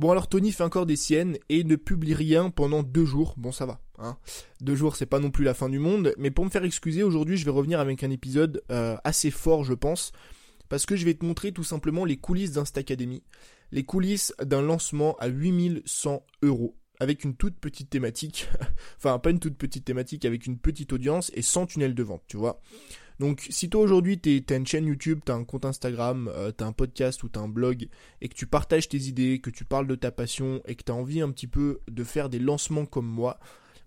Bon alors Tony fait encore des siennes et ne publie rien pendant deux jours. Bon ça va, hein. Deux jours c'est pas non plus la fin du monde, mais pour me faire excuser aujourd'hui je vais revenir avec un épisode euh, assez fort je pense, parce que je vais te montrer tout simplement les coulisses d'Instacademy, les coulisses d'un lancement à 8100 euros avec une toute petite thématique, enfin pas une toute petite thématique, avec une petite audience et sans tunnel de vente, tu vois. Donc si toi aujourd'hui t'as une chaîne YouTube, t'as un compte Instagram, euh, t'as un podcast ou t'as un blog et que tu partages tes idées, que tu parles de ta passion et que t'as envie un petit peu de faire des lancements comme moi,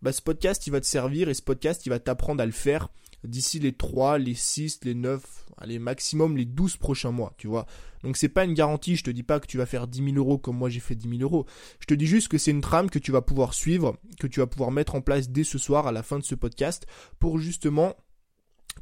bah ce podcast il va te servir et ce podcast il va t'apprendre à le faire d'ici les 3, les 6, les 9, allez, maximum les 12 prochains mois, tu vois. Donc c'est pas une garantie, je te dis pas que tu vas faire 10 000 euros comme moi j'ai fait 10 000 euros. Je te dis juste que c'est une trame que tu vas pouvoir suivre, que tu vas pouvoir mettre en place dès ce soir à la fin de ce podcast pour justement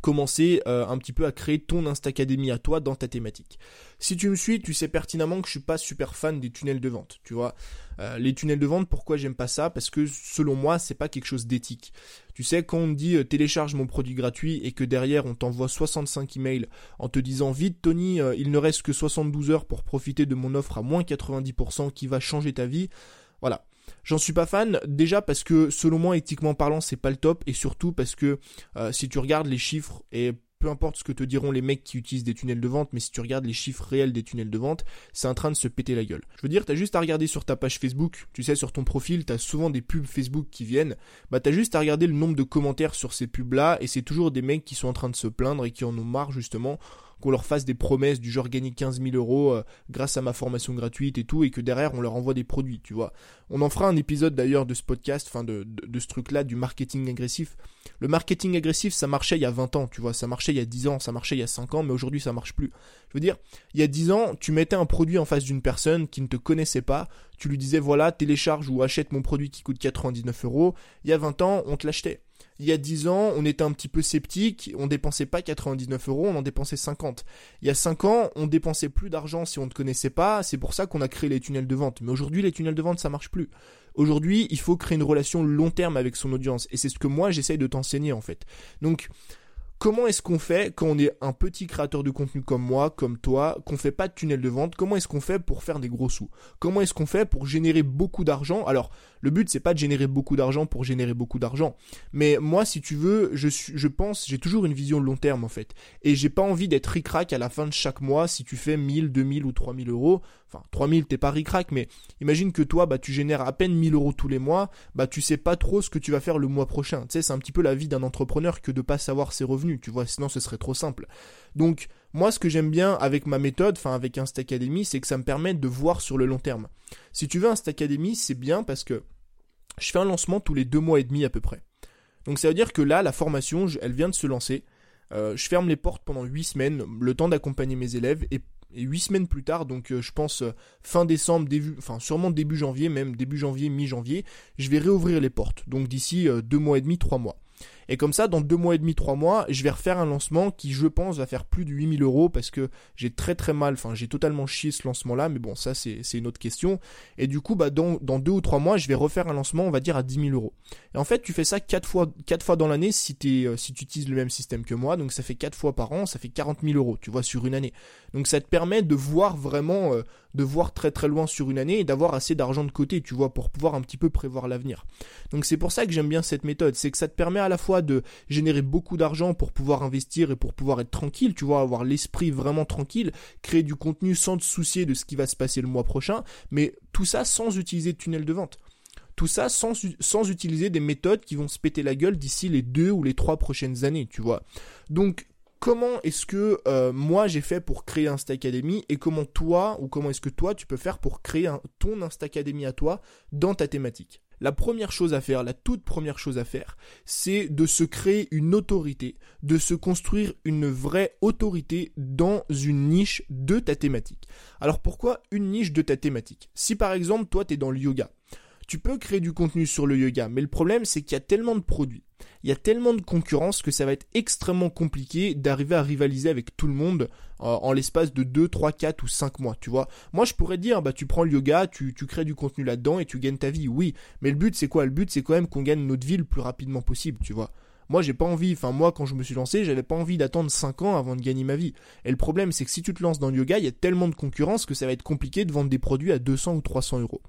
commencer euh, un petit peu à créer ton Instacademy à toi dans ta thématique. Si tu me suis, tu sais pertinemment que je suis pas super fan des tunnels de vente, tu vois. Euh, les tunnels de vente, pourquoi j'aime pas ça? Parce que selon moi, c'est pas quelque chose d'éthique. Tu sais, quand on me dit euh, télécharge mon produit gratuit et que derrière on t'envoie 65 emails en te disant vite Tony, il ne reste que 72 heures pour profiter de mon offre à moins 90% qui va changer ta vie. Voilà. J'en suis pas fan, déjà parce que selon moi, éthiquement parlant, c'est pas le top, et surtout parce que euh, si tu regardes les chiffres, et peu importe ce que te diront les mecs qui utilisent des tunnels de vente, mais si tu regardes les chiffres réels des tunnels de vente, c'est en train de se péter la gueule. Je veux dire, t'as juste à regarder sur ta page Facebook, tu sais, sur ton profil, t'as souvent des pubs Facebook qui viennent, bah t'as juste à regarder le nombre de commentaires sur ces pubs-là, et c'est toujours des mecs qui sont en train de se plaindre et qui en ont marre justement qu'on leur fasse des promesses du genre gagner 15 000 euros euh, grâce à ma formation gratuite et tout, et que derrière on leur envoie des produits, tu vois. On en fera un épisode d'ailleurs de ce podcast, enfin de, de, ce truc-là, du marketing agressif. Le marketing agressif, ça marchait il y a 20 ans, tu vois, ça marchait il y a 10 ans, ça marchait il y a 5 ans, mais aujourd'hui ça marche plus. Je veux dire, il y a 10 ans, tu mettais un produit en face d'une personne qui ne te connaissait pas, tu lui disais voilà, télécharge ou achète mon produit qui coûte 99 euros. Il y a 20 ans, on te l'achetait il y a 10 ans, on était un petit peu sceptique, on dépensait pas 99 euros, on en dépensait 50. Il y a 5 ans, on dépensait plus d'argent si on ne connaissait pas, c'est pour ça qu'on a créé les tunnels de vente. Mais aujourd'hui, les tunnels de vente, ça marche plus. Aujourd'hui, il faut créer une relation long terme avec son audience. Et c'est ce que moi, j'essaye de t'enseigner, en fait. Donc, comment est-ce qu'on fait quand on est un petit créateur de contenu comme moi, comme toi, qu'on fait pas de tunnel de vente Comment est-ce qu'on fait pour faire des gros sous? Comment est-ce qu'on fait pour générer beaucoup d'argent? Alors, le but c'est pas de générer beaucoup d'argent pour générer beaucoup d'argent, mais moi si tu veux, je je pense, j'ai toujours une vision long terme en fait, et j'ai pas envie d'être ric-rac à la fin de chaque mois si tu fais 1000, 2000 ou 3000 euros. Enfin, 3000 t'es pas ric-rac, mais imagine que toi bah tu génères à peine 1000 euros tous les mois, bah tu sais pas trop ce que tu vas faire le mois prochain. Tu sais, c'est un petit peu la vie d'un entrepreneur que de pas savoir ses revenus, tu vois, sinon ce serait trop simple. Donc moi, ce que j'aime bien avec ma méthode, enfin avec Instacademy, c'est que ça me permet de voir sur le long terme. Si tu veux Instacademy, c'est bien parce que je fais un lancement tous les deux mois et demi à peu près. Donc ça veut dire que là, la formation, elle vient de se lancer. Euh, je ferme les portes pendant huit semaines, le temps d'accompagner mes élèves, et, huit semaines plus tard, donc euh, je pense euh, fin décembre, début, enfin sûrement début janvier, même début janvier, mi-janvier, je vais réouvrir les portes. Donc d'ici deux mois et demi, trois mois. Et comme ça, dans deux mois et demi, trois mois, je vais refaire un lancement qui, je pense, va faire plus de 8000 euros parce que j'ai très très mal, enfin j'ai totalement chié ce lancement-là, mais bon, ça c'est une autre question. Et du coup, bah dans, deux ou trois mois, je vais refaire un lancement, on va dire à 10 000 euros. Et en fait, tu fais ça quatre fois, quatre fois dans l'année euh, si tu utilises le même système que moi, donc ça fait quatre fois par an, ça fait 40 000 euros, tu vois, sur une année. Donc ça te permet de voir vraiment, euh, de voir très très loin sur une année et d'avoir assez d'argent de côté, tu vois, pour pouvoir un petit peu prévoir l'avenir. Donc c'est pour ça que j'aime bien cette méthode, c'est que ça te permet à la fois de générer beaucoup d'argent pour pouvoir investir et pour pouvoir être tranquille, tu vois, avoir l'esprit vraiment tranquille, créer du contenu sans te soucier de ce qui va se passer le mois prochain, mais tout ça sans utiliser de tunnel de vente. Tout ça sans, utiliser des méthodes qui vont se péter la gueule d'ici les deux ou les trois prochaines années, tu vois. Donc comment est-ce que euh, moi j'ai fait pour créer Insta Academy et comment toi ou comment est-ce que toi tu peux faire pour créer ton Insta Academy à toi dans ta thématique? La première chose à faire, la toute première chose à faire, c'est de se créer une autorité, de se construire une vraie autorité dans une niche de ta thématique. Alors pourquoi une niche de ta thématique? Si par exemple toi tu es dans le yoga, tu peux créer du contenu sur le yoga, mais le problème c'est qu'il y a tellement de produits, il y a tellement de concurrence que ça va être extrêmement compliqué d'arriver à rivaliser avec tout le monde euh, en l'espace de 2, 3, 4 ou 5 mois, tu vois. Moi je pourrais dire, bah tu prends le yoga, tu, crées du contenu là-dedans et tu gagnes ta vie, oui, mais le but c'est quoi? Le but c'est quand même qu'on gagne notre vie le plus rapidement possible, tu vois. Moi, j'ai pas envie, enfin moi quand je me suis lancé, j'avais pas envie d'attendre 5 ans avant de gagner ma vie. Et le problème, c'est que si tu te lances dans le yoga, il y a tellement de concurrence que ça va être compliqué de vendre des produits à 200 ou 300 euros.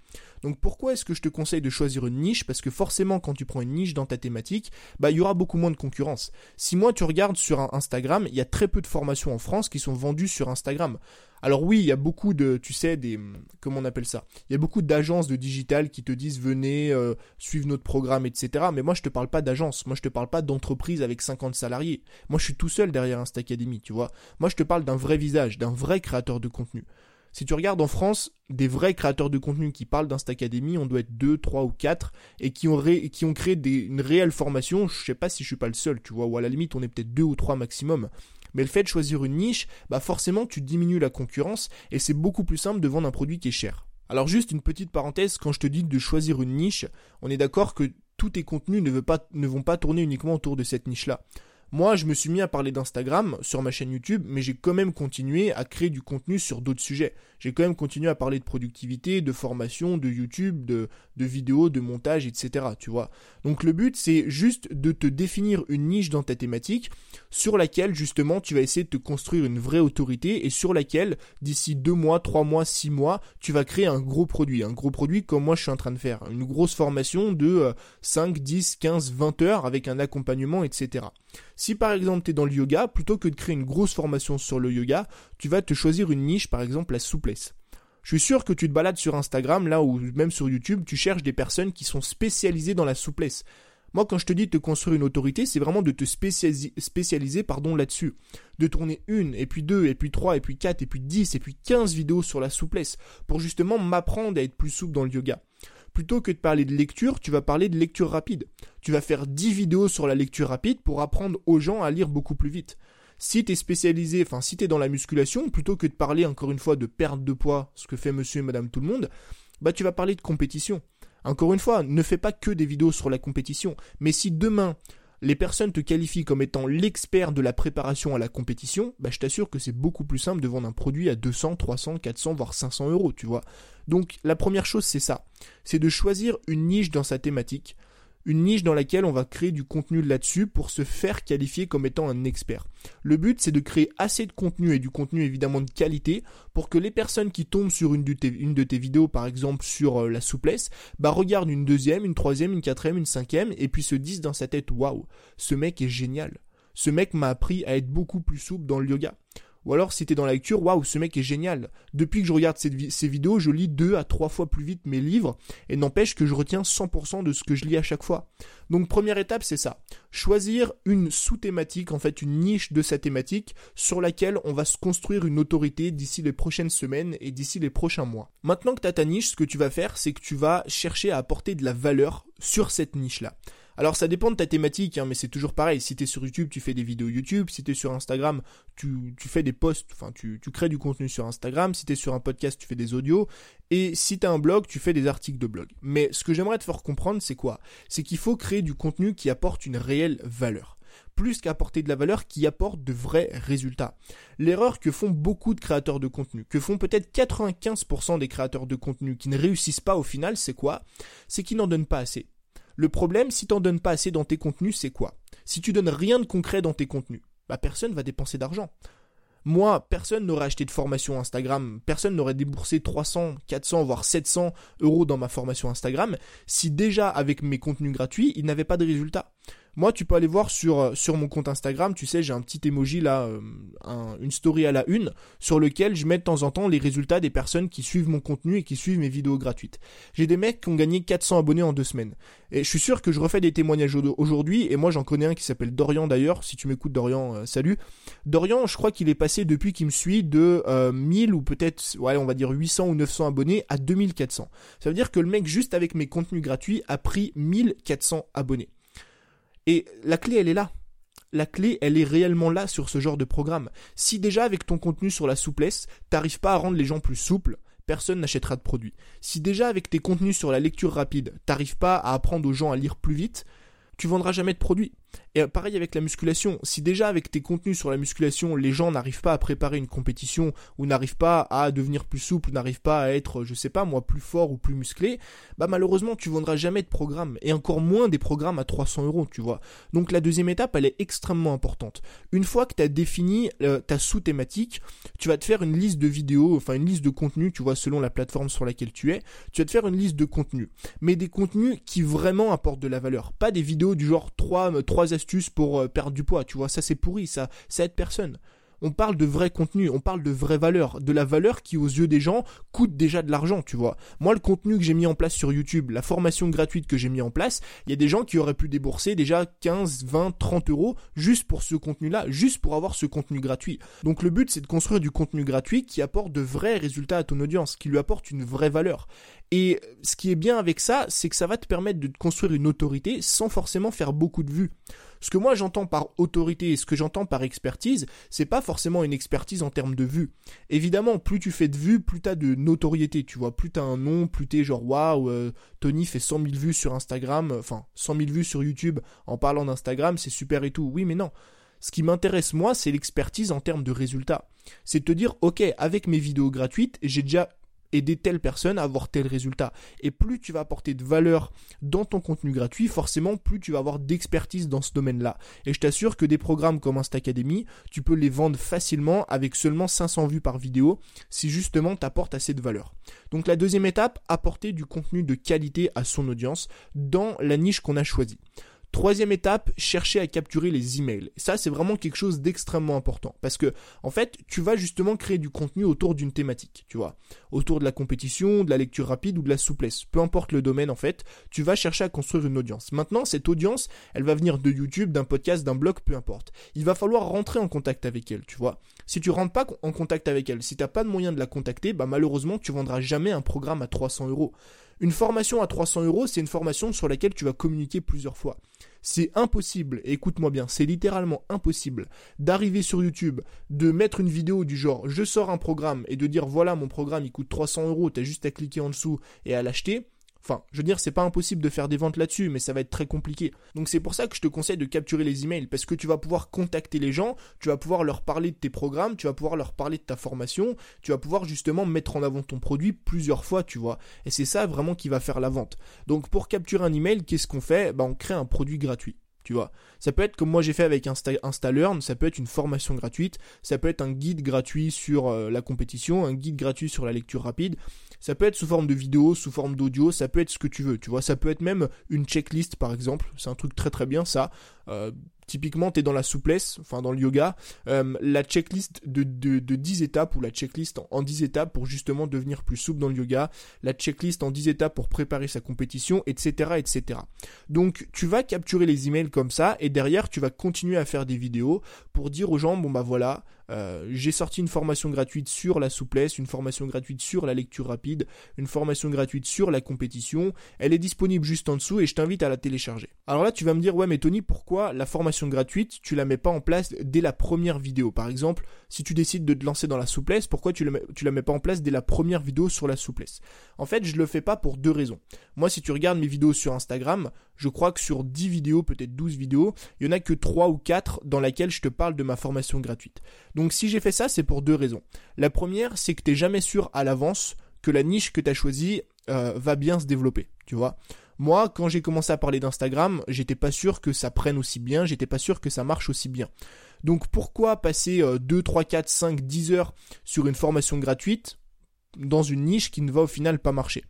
Donc pourquoi est-ce que je te conseille de choisir une niche? Parce que forcément, quand tu prends une niche dans ta thématique, bah il y aura beaucoup moins de concurrence. Si moi tu regardes sur Instagram, il y a très peu de formations en France qui sont vendues sur Instagram. Alors oui, il y a beaucoup de, tu sais, des, comment on appelle ça? Il y a beaucoup d'agences de digital qui te disent venez euh, suivre notre programme, etc. Mais moi je te parle pas d'agence, moi je te parle pas d'entreprise avec 50 salariés. Moi je suis tout seul derrière Insta Academy, tu vois. Moi je te parle d'un vrai visage, d'un vrai créateur de contenu. Si tu regardes en France, des vrais créateurs de contenu qui parlent d'Instacademy, on doit être 2, 3 ou 4 et qui ont, créé une réelle formation. Je sais pas si je suis pas le seul, tu vois, ou à la limite on est peut-être 2 ou 3 maximum. Mais le fait de choisir une niche, bah forcément tu diminues la concurrence et c'est beaucoup plus simple de vendre un produit qui est cher. Alors juste une petite parenthèse, quand je te dis de choisir une niche, on est d'accord que tous tes contenus ne, ne vont pas tourner uniquement autour de cette niche-là. Moi, je me suis mis à parler d'Instagram sur ma chaîne YouTube, mais j'ai quand même continué à créer du contenu sur d'autres sujets. J'ai quand même continué à parler de productivité, de formation, de YouTube, de, de vidéos, de montage, etc. Tu vois. Donc le but, c'est juste de te définir une niche dans ta thématique sur laquelle justement tu vas essayer de te construire une vraie autorité et sur laquelle d'ici deux mois, trois mois, six mois, tu vas créer un gros produit. Un gros produit comme moi je suis en train de faire. Une grosse formation de 5, 10, 15, 20 heures avec un accompagnement, etc. Si par exemple tu es dans le yoga, plutôt que de créer une grosse formation sur le yoga, tu vas te choisir une niche, par exemple la souplesse. Je suis sûr que tu te balades sur Instagram, là, ou même sur YouTube, tu cherches des personnes qui sont spécialisées dans la souplesse. Moi, quand je te dis de te construire une autorité, c'est vraiment de te spécialiser, spécialiser pardon, là-dessus. De tourner une, et puis deux, et puis trois, et puis quatre, et puis dix, et puis quinze vidéos sur la souplesse, pour justement m'apprendre à être plus souple dans le yoga. Plutôt que de parler de lecture, tu vas parler de lecture rapide. Tu vas faire 10 vidéos sur la lecture rapide pour apprendre aux gens à lire beaucoup plus vite. Si tu es spécialisé, enfin si tu es dans la musculation, plutôt que de parler encore une fois de perte de poids, ce que fait monsieur et madame tout le monde, bah tu vas parler de compétition. Encore une fois, ne fais pas que des vidéos sur la compétition, mais si demain les personnes te qualifient comme étant l'expert de la préparation à la compétition, bah je t'assure que c'est beaucoup plus simple de vendre un produit à 200, 300, 400, voire 500 euros, tu vois. Donc la première chose c'est ça, c'est de choisir une niche dans sa thématique, une niche dans laquelle on va créer du contenu là-dessus pour se faire qualifier comme étant un expert. Le but, c'est de créer assez de contenu et du contenu évidemment de qualité pour que les personnes qui tombent sur une de tes, vidéos, par exemple sur euh, la souplesse, bah regardent une deuxième, une troisième, une quatrième, une cinquième et puis se disent dans sa tête, waouh, ce mec est génial. Ce mec m'a appris à être beaucoup plus souple dans le yoga. Ou alors si t'es dans la lecture, waouh, ce mec est génial. Depuis que je regarde ces, vidéos, je lis deux à trois fois plus vite mes livres, et n'empêche que je retiens 100% de ce que je lis à chaque fois. Donc première étape, c'est ça. Choisir une sous-thématique, en fait une niche de sa thématique, sur laquelle on va se construire une autorité d'ici les prochaines semaines et d'ici les prochains mois. Maintenant que tu as ta niche, ce que tu vas faire, c'est que tu vas chercher à apporter de la valeur sur cette niche-là. Alors ça dépend de ta thématique, hein, mais c'est toujours pareil. Si tu es sur YouTube, tu fais des vidéos YouTube. Si tu es sur Instagram, tu, fais des posts, enfin tu, crées du contenu sur Instagram. Si tu es sur un podcast, tu fais des audios. Et si tu as un blog, tu fais des articles de blog. Mais ce que j'aimerais te faire comprendre, c'est quoi? C'est qu'il faut créer du contenu qui apporte une réelle valeur plus qu'apporter de la valeur qui apporte de vrais résultats. L'erreur que font beaucoup de créateurs de contenu, que font peut-être 95% des créateurs de contenu qui ne réussissent pas au final, c'est quoi? C'est qu'ils n'en donnent pas assez. Le problème, si t'en donnes pas assez dans tes contenus, c'est quoi? Si tu donnes rien de concret dans tes contenus, bah personne va dépenser d'argent. Moi, personne n'aurait acheté de formation Instagram, personne n'aurait déboursé 300, 400, voire 700 euros dans ma formation Instagram si déjà avec mes contenus gratuits, il n'avait pas de résultat. Moi, tu peux aller voir sur, euh, sur mon compte Instagram, tu sais, j'ai un petit emoji là, euh, une story à la une, sur lequel je mets de temps en temps les résultats des personnes qui suivent mon contenu et qui suivent mes vidéos gratuites. J'ai des mecs qui ont gagné 400 abonnés en deux semaines. Et je suis sûr que je refais des témoignages aujourd'hui, et moi j'en connais un qui s'appelle Dorian d'ailleurs, si tu m'écoutes Dorian, euh, salut. Dorian, je crois qu'il est passé depuis qu'il me suit de 1000 ou peut-être, ouais, on va dire 800 ou 900 abonnés à 2400. Ça veut dire que le mec, juste avec mes contenus gratuits, a pris 1400 abonnés. Et la clé, elle est là. La clé, elle est réellement là sur ce genre de programme. Si déjà avec ton contenu sur la souplesse, t'arrives pas à rendre les gens plus souples, personne n'achètera de produit. Si déjà avec tes contenus sur la lecture rapide, t'arrives pas à apprendre aux gens à lire plus vite, tu vendras jamais de produit. Et pareil avec la musculation. Si déjà avec tes contenus sur la musculation, les gens n'arrivent pas à préparer une compétition ou n'arrivent pas à devenir plus souple, n'arrivent pas à être, je sais pas moi, plus fort ou plus musclé, bah malheureusement tu vendras jamais de programme et encore moins des programmes à 300 euros, tu vois. Donc la deuxième étape, elle est extrêmement importante. Une fois que tu as défini euh, ta sous-thématique, tu vas te faire une liste de vidéos, enfin une liste de contenus, tu vois, selon la plateforme sur laquelle tu es, tu vas te faire une liste de contenus. Mais des contenus qui vraiment apportent de la valeur. Pas des vidéos du genre 3, 3 astuces pour euh, perdre du poids, tu vois, ça c'est pourri, ça, ça aide personne on parle de vrai contenu, on parle de vraie valeur, de la valeur qui aux yeux des gens coûte déjà de l'argent, tu vois. Moi, le contenu que j'ai mis en place sur YouTube, la formation gratuite que j'ai mis en place, il y a des gens qui auraient pu débourser déjà 15, 20, 30 euros juste pour ce contenu-là, juste pour avoir ce contenu gratuit. Donc le but, c'est de construire du contenu gratuit qui apporte de vrais résultats à ton audience, qui lui apporte une vraie valeur. Et ce qui est bien avec ça, c'est que ça va te permettre de construire une autorité sans forcément faire beaucoup de vues. Ce que moi j'entends par autorité et ce que j'entends par expertise, c'est pas forcément une expertise en termes de vues. Évidemment, plus tu fais de vues, plus t'as de notoriété, tu vois, plus t'as un nom, plus t'es genre waouh, euh, Tony fait 100 000 vues sur Instagram, enfin 100 000 vues sur YouTube en parlant d'Instagram, c'est super et tout. Oui, mais non. Ce qui m'intéresse moi, c'est l'expertise en termes de résultats. C'est de te dire, ok, avec mes vidéos gratuites, j'ai déjà aider telle personne à avoir tel résultat. Et plus tu vas apporter de valeur dans ton contenu gratuit, forcément plus tu vas avoir d'expertise dans ce domaine-là. Et je t'assure que des programmes comme Insta Academy, tu peux les vendre facilement avec seulement 500 vues par vidéo si justement tu apportes assez de valeur. Donc la deuxième étape, apporter du contenu de qualité à son audience dans la niche qu'on a choisie. Troisième étape, chercher à capturer les emails. Ça, c'est vraiment quelque chose d'extrêmement important parce que, en fait, tu vas justement créer du contenu autour d'une thématique, tu vois, autour de la compétition, de la lecture rapide ou de la souplesse. Peu importe le domaine, en fait, tu vas chercher à construire une audience. Maintenant, cette audience, elle va venir de YouTube, d'un podcast, d'un blog, peu importe. Il va falloir rentrer en contact avec elle, tu vois. Si tu rentres pas en contact avec elle, si t'as pas de moyen de la contacter, bah malheureusement, tu vendras jamais un programme à 300 euros. Une formation à 300 euros, c'est une formation sur laquelle tu vas communiquer plusieurs fois. C'est impossible, écoute-moi bien, c'est littéralement impossible d'arriver sur YouTube, de mettre une vidéo du genre je sors un programme et de dire voilà mon programme il coûte 300 euros, t'as juste à cliquer en dessous et à l'acheter. Enfin, je veux dire, c'est pas impossible de faire des ventes là-dessus, mais ça va être très compliqué. Donc c'est pour ça que je te conseille de capturer les emails, parce que tu vas pouvoir contacter les gens, tu vas pouvoir leur parler de tes programmes, tu vas pouvoir leur parler de ta formation, tu vas pouvoir justement mettre en avant ton produit plusieurs fois, tu vois. Et c'est ça vraiment qui va faire la vente. Donc pour capturer un email, qu'est-ce qu'on fait? Bah on crée un produit gratuit tu vois. Ça peut être comme moi j'ai fait avec Insta, InstaLearn, ça peut être une formation gratuite, ça peut être un guide gratuit sur euh, la compétition, un guide gratuit sur la lecture rapide, ça peut être sous forme de vidéo, sous forme d'audio, ça peut être ce que tu veux, tu vois. Ça peut être même une checklist par exemple, c'est un truc très très bien ça. Euh, typiquement, tu es dans la souplesse, enfin dans le yoga, euh, la checklist de, de, de, 10 étapes ou la checklist en, en, 10 étapes pour justement devenir plus souple dans le yoga, la checklist en 10 étapes pour préparer sa compétition, etc., etc. Donc, tu vas capturer les emails comme ça et derrière, tu vas continuer à faire des vidéos pour dire aux gens, bon bah voilà, euh, j'ai sorti une formation gratuite sur la souplesse, une formation gratuite sur la lecture rapide, une formation gratuite sur la compétition. Elle est disponible juste en dessous et je t'invite à la télécharger. Alors là, tu vas me dire, ouais, mais Tony, pourquoi la formation gratuite, tu la mets pas en place dès la première vidéo? Par exemple, si tu décides de te lancer dans la souplesse, pourquoi tu, la mets, tu la mets pas en place dès la première vidéo sur la souplesse? En fait, je le fais pas pour deux raisons. Moi, si tu regardes mes vidéos sur Instagram, je crois que sur 10 vidéos, peut-être 12 vidéos, il y en a que 3 ou 4 dans lesquelles je te parle de ma formation gratuite. Donc si j'ai fait ça, c'est pour deux raisons. La première, c'est que tu n'es jamais sûr à l'avance que la niche que tu as choisie euh, va bien se développer, tu vois. Moi, quand j'ai commencé à parler d'Instagram, j'étais pas sûr que ça prenne aussi bien, j'étais pas sûr que ça marche aussi bien. Donc pourquoi passer 2, 3, 4, 5, 10 heures sur une formation gratuite dans une niche qui ne va au final pas marcher?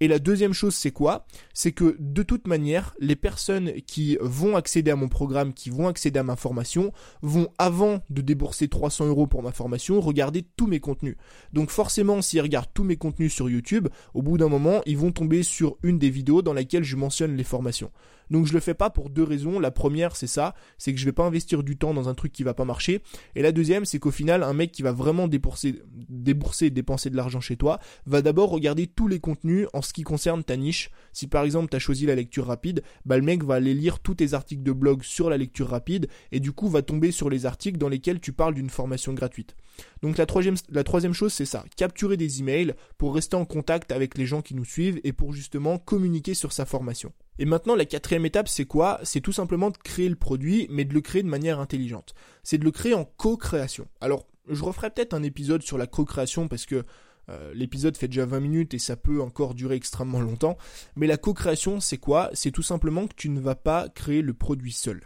Et la deuxième chose, c'est quoi? C'est que de toute manière, les personnes qui vont accéder à mon programme, qui vont accéder à ma formation, vont avant de débourser 300 euros pour ma formation, regarder tous mes contenus. Donc forcément, s'ils regardent tous mes contenus sur YouTube, au bout d'un moment, ils vont tomber sur une des vidéos dans laquelle je mentionne les formations. Donc je le fais pas pour deux raisons. La première, c'est ça, c'est que je vais pas investir du temps dans un truc qui va pas marcher. Et la deuxième, c'est qu'au final, un mec qui va vraiment débourser, débourser, dépenser de l'argent chez toi, va d'abord regarder tous les contenus en ce qui concerne ta niche. Si par exemple tu as choisi la lecture rapide, bah le mec va aller lire tous tes articles de blog sur la lecture rapide et du coup va tomber sur les articles dans lesquels tu parles d'une formation gratuite. Donc la troisième, la troisième chose c'est ça, capturer des emails pour rester en contact avec les gens qui nous suivent et pour justement communiquer sur sa formation. Et maintenant, la quatrième étape, c'est quoi? C'est tout simplement de créer le produit, mais de le créer de manière intelligente. C'est de le créer en co-création. Alors, je referai peut-être un épisode sur la co-création parce que euh, l'épisode fait déjà 20 minutes et ça peut encore durer extrêmement longtemps. Mais la co-création, c'est quoi? C'est tout simplement que tu ne vas pas créer le produit seul.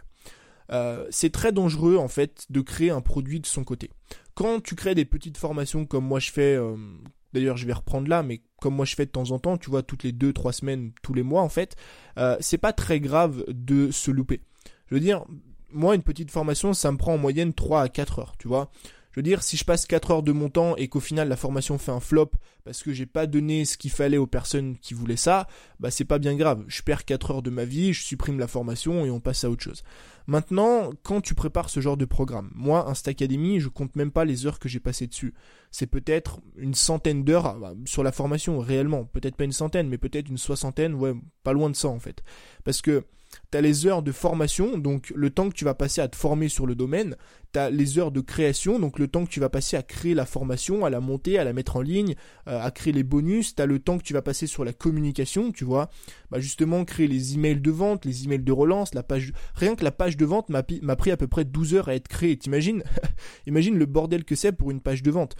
Euh, c'est très dangereux en fait de créer un produit de son côté. Quand tu crées des petites formations comme moi je fais, euh, d'ailleurs je vais reprendre là, mais comme moi je fais de temps en temps, tu vois, toutes les 2-3 semaines, tous les mois en fait, c'est pas très grave de se louper. Je veux dire, moi une petite formation ça me prend en moyenne 3 à 4 heures, tu vois. Je veux dire, si je passe 4 heures de mon temps et qu'au final la formation fait un flop parce que j'ai pas donné ce qu'il fallait aux personnes qui voulaient ça, bah c'est pas bien grave. Je perds 4 heures de ma vie, je supprime la formation et on passe à autre chose. Maintenant, quand tu prépares ce genre de programme, moi, Insta Academy, je compte même pas les heures que j'ai passées dessus. C'est peut-être une centaine d'heures ah, bah, sur la formation, réellement. Peut-être pas une centaine, mais peut-être une soixantaine, ouais, pas loin de ça en fait. Parce que tu as les heures de formation, donc le temps que tu vas passer à te former sur le domaine, tu as les heures de création, donc le temps que tu vas passer à créer la formation, à la monter, à la mettre en ligne, euh, à créer les bonus, tu as le temps que tu vas passer sur la communication, tu vois, bah justement créer les emails de vente, les emails de relance, la page rien que la page de vente m'a pris à peu près 12 heures à être créée, t'imagines? Imagine le bordel que c'est pour une page de vente.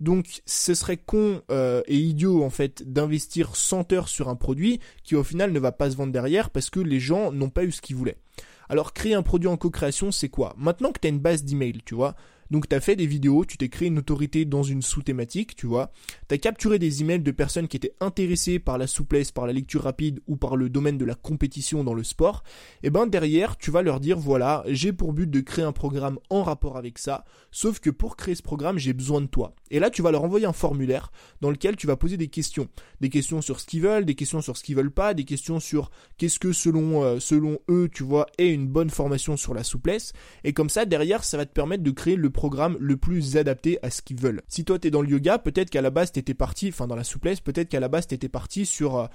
Donc ce serait con euh, et idiot en fait d'investir 100 heures sur un produit qui au final ne va pas se vendre derrière parce que les gens n'ont pas eu ce qu'ils voulaient. Alors créer un produit en co-création c'est quoi? Maintenant que tu as une base d'email, tu vois, donc tu as fait des vidéos, tu t'es créé une autorité dans une sous-thématique, tu vois. Tu as capturé des emails de personnes qui étaient intéressées par la souplesse, par la lecture rapide ou par le domaine de la compétition dans le sport. Et ben derrière, tu vas leur dire voilà, j'ai pour but de créer un programme en rapport avec ça, sauf que pour créer ce programme, j'ai besoin de toi. Et là, tu vas leur envoyer un formulaire dans lequel tu vas poser des questions, des questions sur ce qu'ils veulent, des questions sur ce qu'ils veulent pas, des questions sur qu'est-ce que selon euh, selon eux, tu vois, est une bonne formation sur la souplesse et comme ça derrière, ça va te permettre de créer le programme le plus adapté à ce qu'ils veulent. Si toi t'es dans le yoga, peut-être qu'à la base t'étais parti, enfin dans la souplesse, peut-être qu'à la base t'étais parti sur euh,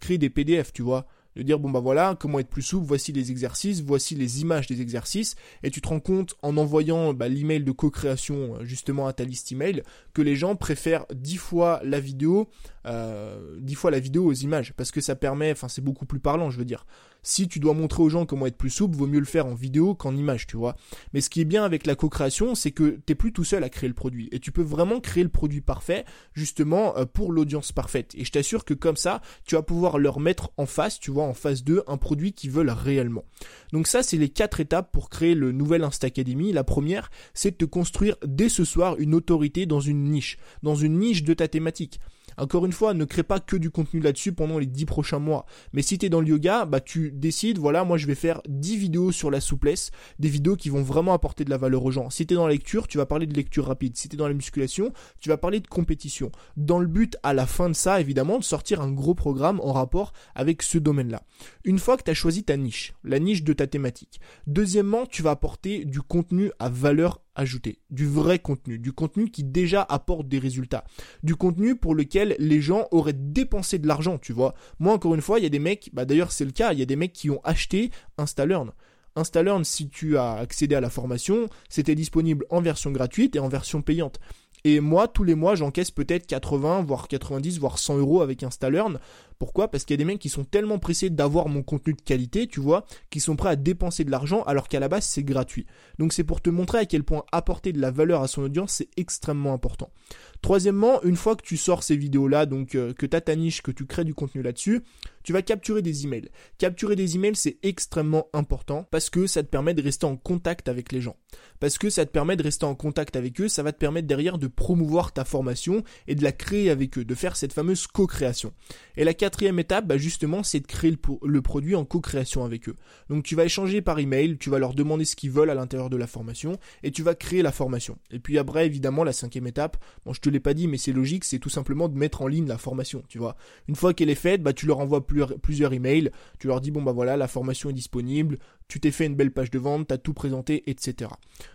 créer des PDF, tu vois. De dire bon bah voilà comment être plus souple voici les exercices voici les images des exercices. Et tu te rends compte en envoyant bah, l'email de co-création euh, justement à ta liste email que les gens préfèrent dix fois la vidéo euh, dix fois la vidéo aux images. Parce que ça permet enfin c'est beaucoup plus parlant je veux dire si tu dois montrer aux gens comment être plus souple, vaut mieux le faire en vidéo qu'en image, tu vois. Mais ce qui est bien avec la co-création, c'est que t'es plus tout seul à créer le produit. Et tu peux vraiment créer le produit parfait, justement, euh, pour l'audience parfaite. Et je t'assure que comme ça, tu vas pouvoir leur mettre en face, tu vois, en face d'eux, un produit qu'ils veulent réellement. Donc ça, c'est les quatre étapes pour créer le nouvel Insta Academy. La première, c'est de te construire dès ce soir une autorité dans une niche, dans une niche de ta thématique. Encore une fois, ne crée pas que du contenu là-dessus pendant les 10 prochains mois. Mais si tu es dans le yoga, bah tu décides, voilà, moi je vais faire 10 vidéos sur la souplesse, des vidéos qui vont vraiment apporter de la valeur aux gens. Si tu es dans la lecture, tu vas parler de lecture rapide. Si tu es dans la musculation, tu vas parler de compétition. Dans le but, à la fin de ça, évidemment, de sortir un gros programme en rapport avec ce domaine-là. Une fois que tu as choisi ta niche, la niche de ta thématique. Deuxièmement, tu vas apporter du contenu à valeur ajouter, du vrai contenu, du contenu qui déjà apporte des résultats, du contenu pour lequel les gens auraient dépensé de l'argent, tu vois. Moi, encore une fois, il y a des mecs, bah d'ailleurs c'est le cas, il y a des mecs qui ont acheté InstaLearn. InstaLearn, si tu as accédé à la formation, c'était disponible en version gratuite et en version payante. Et moi, tous les mois, j'encaisse peut-être 80, voire 90, voire 100 euros avec InstaLearn. Pourquoi? Parce qu'il y a des mecs qui sont tellement pressés d'avoir mon contenu de qualité, tu vois, qui sont prêts à dépenser de l'argent alors qu'à la base c'est gratuit. Donc c'est pour te montrer à quel point apporter de la valeur à son audience c'est extrêmement important. Troisièmement, une fois que tu sors ces vidéos-là, donc euh, que tu ta niche, que tu crées du contenu là-dessus, tu vas capturer des emails. Capturer des emails, c'est extrêmement important parce que ça te permet de rester en contact avec les gens. Parce que ça te permet de rester en contact avec eux, ça va te permettre derrière de promouvoir ta formation et de la créer avec eux, de faire cette fameuse co-création. Et la quatrième étape, bah justement, c'est de créer le, produit en co-création avec eux. Donc tu vas échanger par email, tu vas leur demander ce qu'ils veulent à l'intérieur de la formation et tu vas créer la formation. Et puis après, évidemment, la cinquième étape, bon, je te l'ai pas dit, mais c'est logique, c'est tout simplement de mettre en ligne la formation, tu vois. Une fois qu'elle est faite, bah, tu leur envoies plusieurs emails, tu leur dis, bon, bah voilà, la formation est disponible, tu t'es fait une belle page de vente, t'as tout présenté, etc.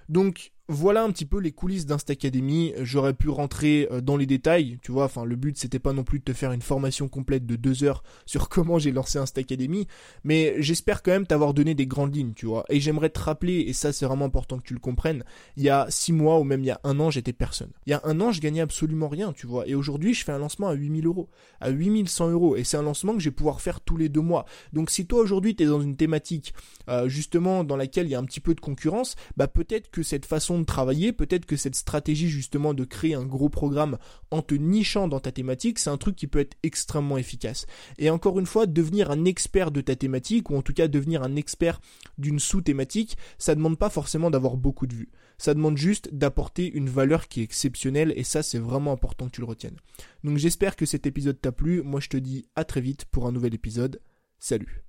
Donc voilà un petit peu les coulisses d'Instacademy. J'aurais pu rentrer euh, dans les détails, tu vois. Enfin, le but c'était pas non plus de te faire une formation complète de deux heures sur comment j'ai lancé Instacademy, mais j'espère quand même t'avoir donné des grandes lignes, tu vois. Et j'aimerais te rappeler, et ça c'est vraiment important que tu le comprennes. Il y a six mois ou même il y a un an, j'étais personne. Il y a un an, je gagnais absolument rien, tu vois. Et aujourd'hui, je fais un lancement à 8000 euros, à 8100 euros, et c'est un lancement que je vais pouvoir faire tous les deux mois. Donc si toi aujourd'hui t'es dans une thématique euh, justement dans laquelle il y a un petit peu de concurrence, bah peut-être que cette façon de travailler, peut-être que cette stratégie justement de créer un gros programme en te nichant dans ta thématique, c'est un truc qui peut être extrêmement efficace. Et encore une fois, devenir un expert de ta thématique, ou en tout cas devenir un expert d'une sous-thématique, ça demande pas forcément d'avoir beaucoup de vues. Ça demande juste d'apporter une valeur qui est exceptionnelle, et ça c'est vraiment important que tu le retiennes. Donc j'espère que cet épisode t'a plu, moi je te dis à très vite pour un nouvel épisode. Salut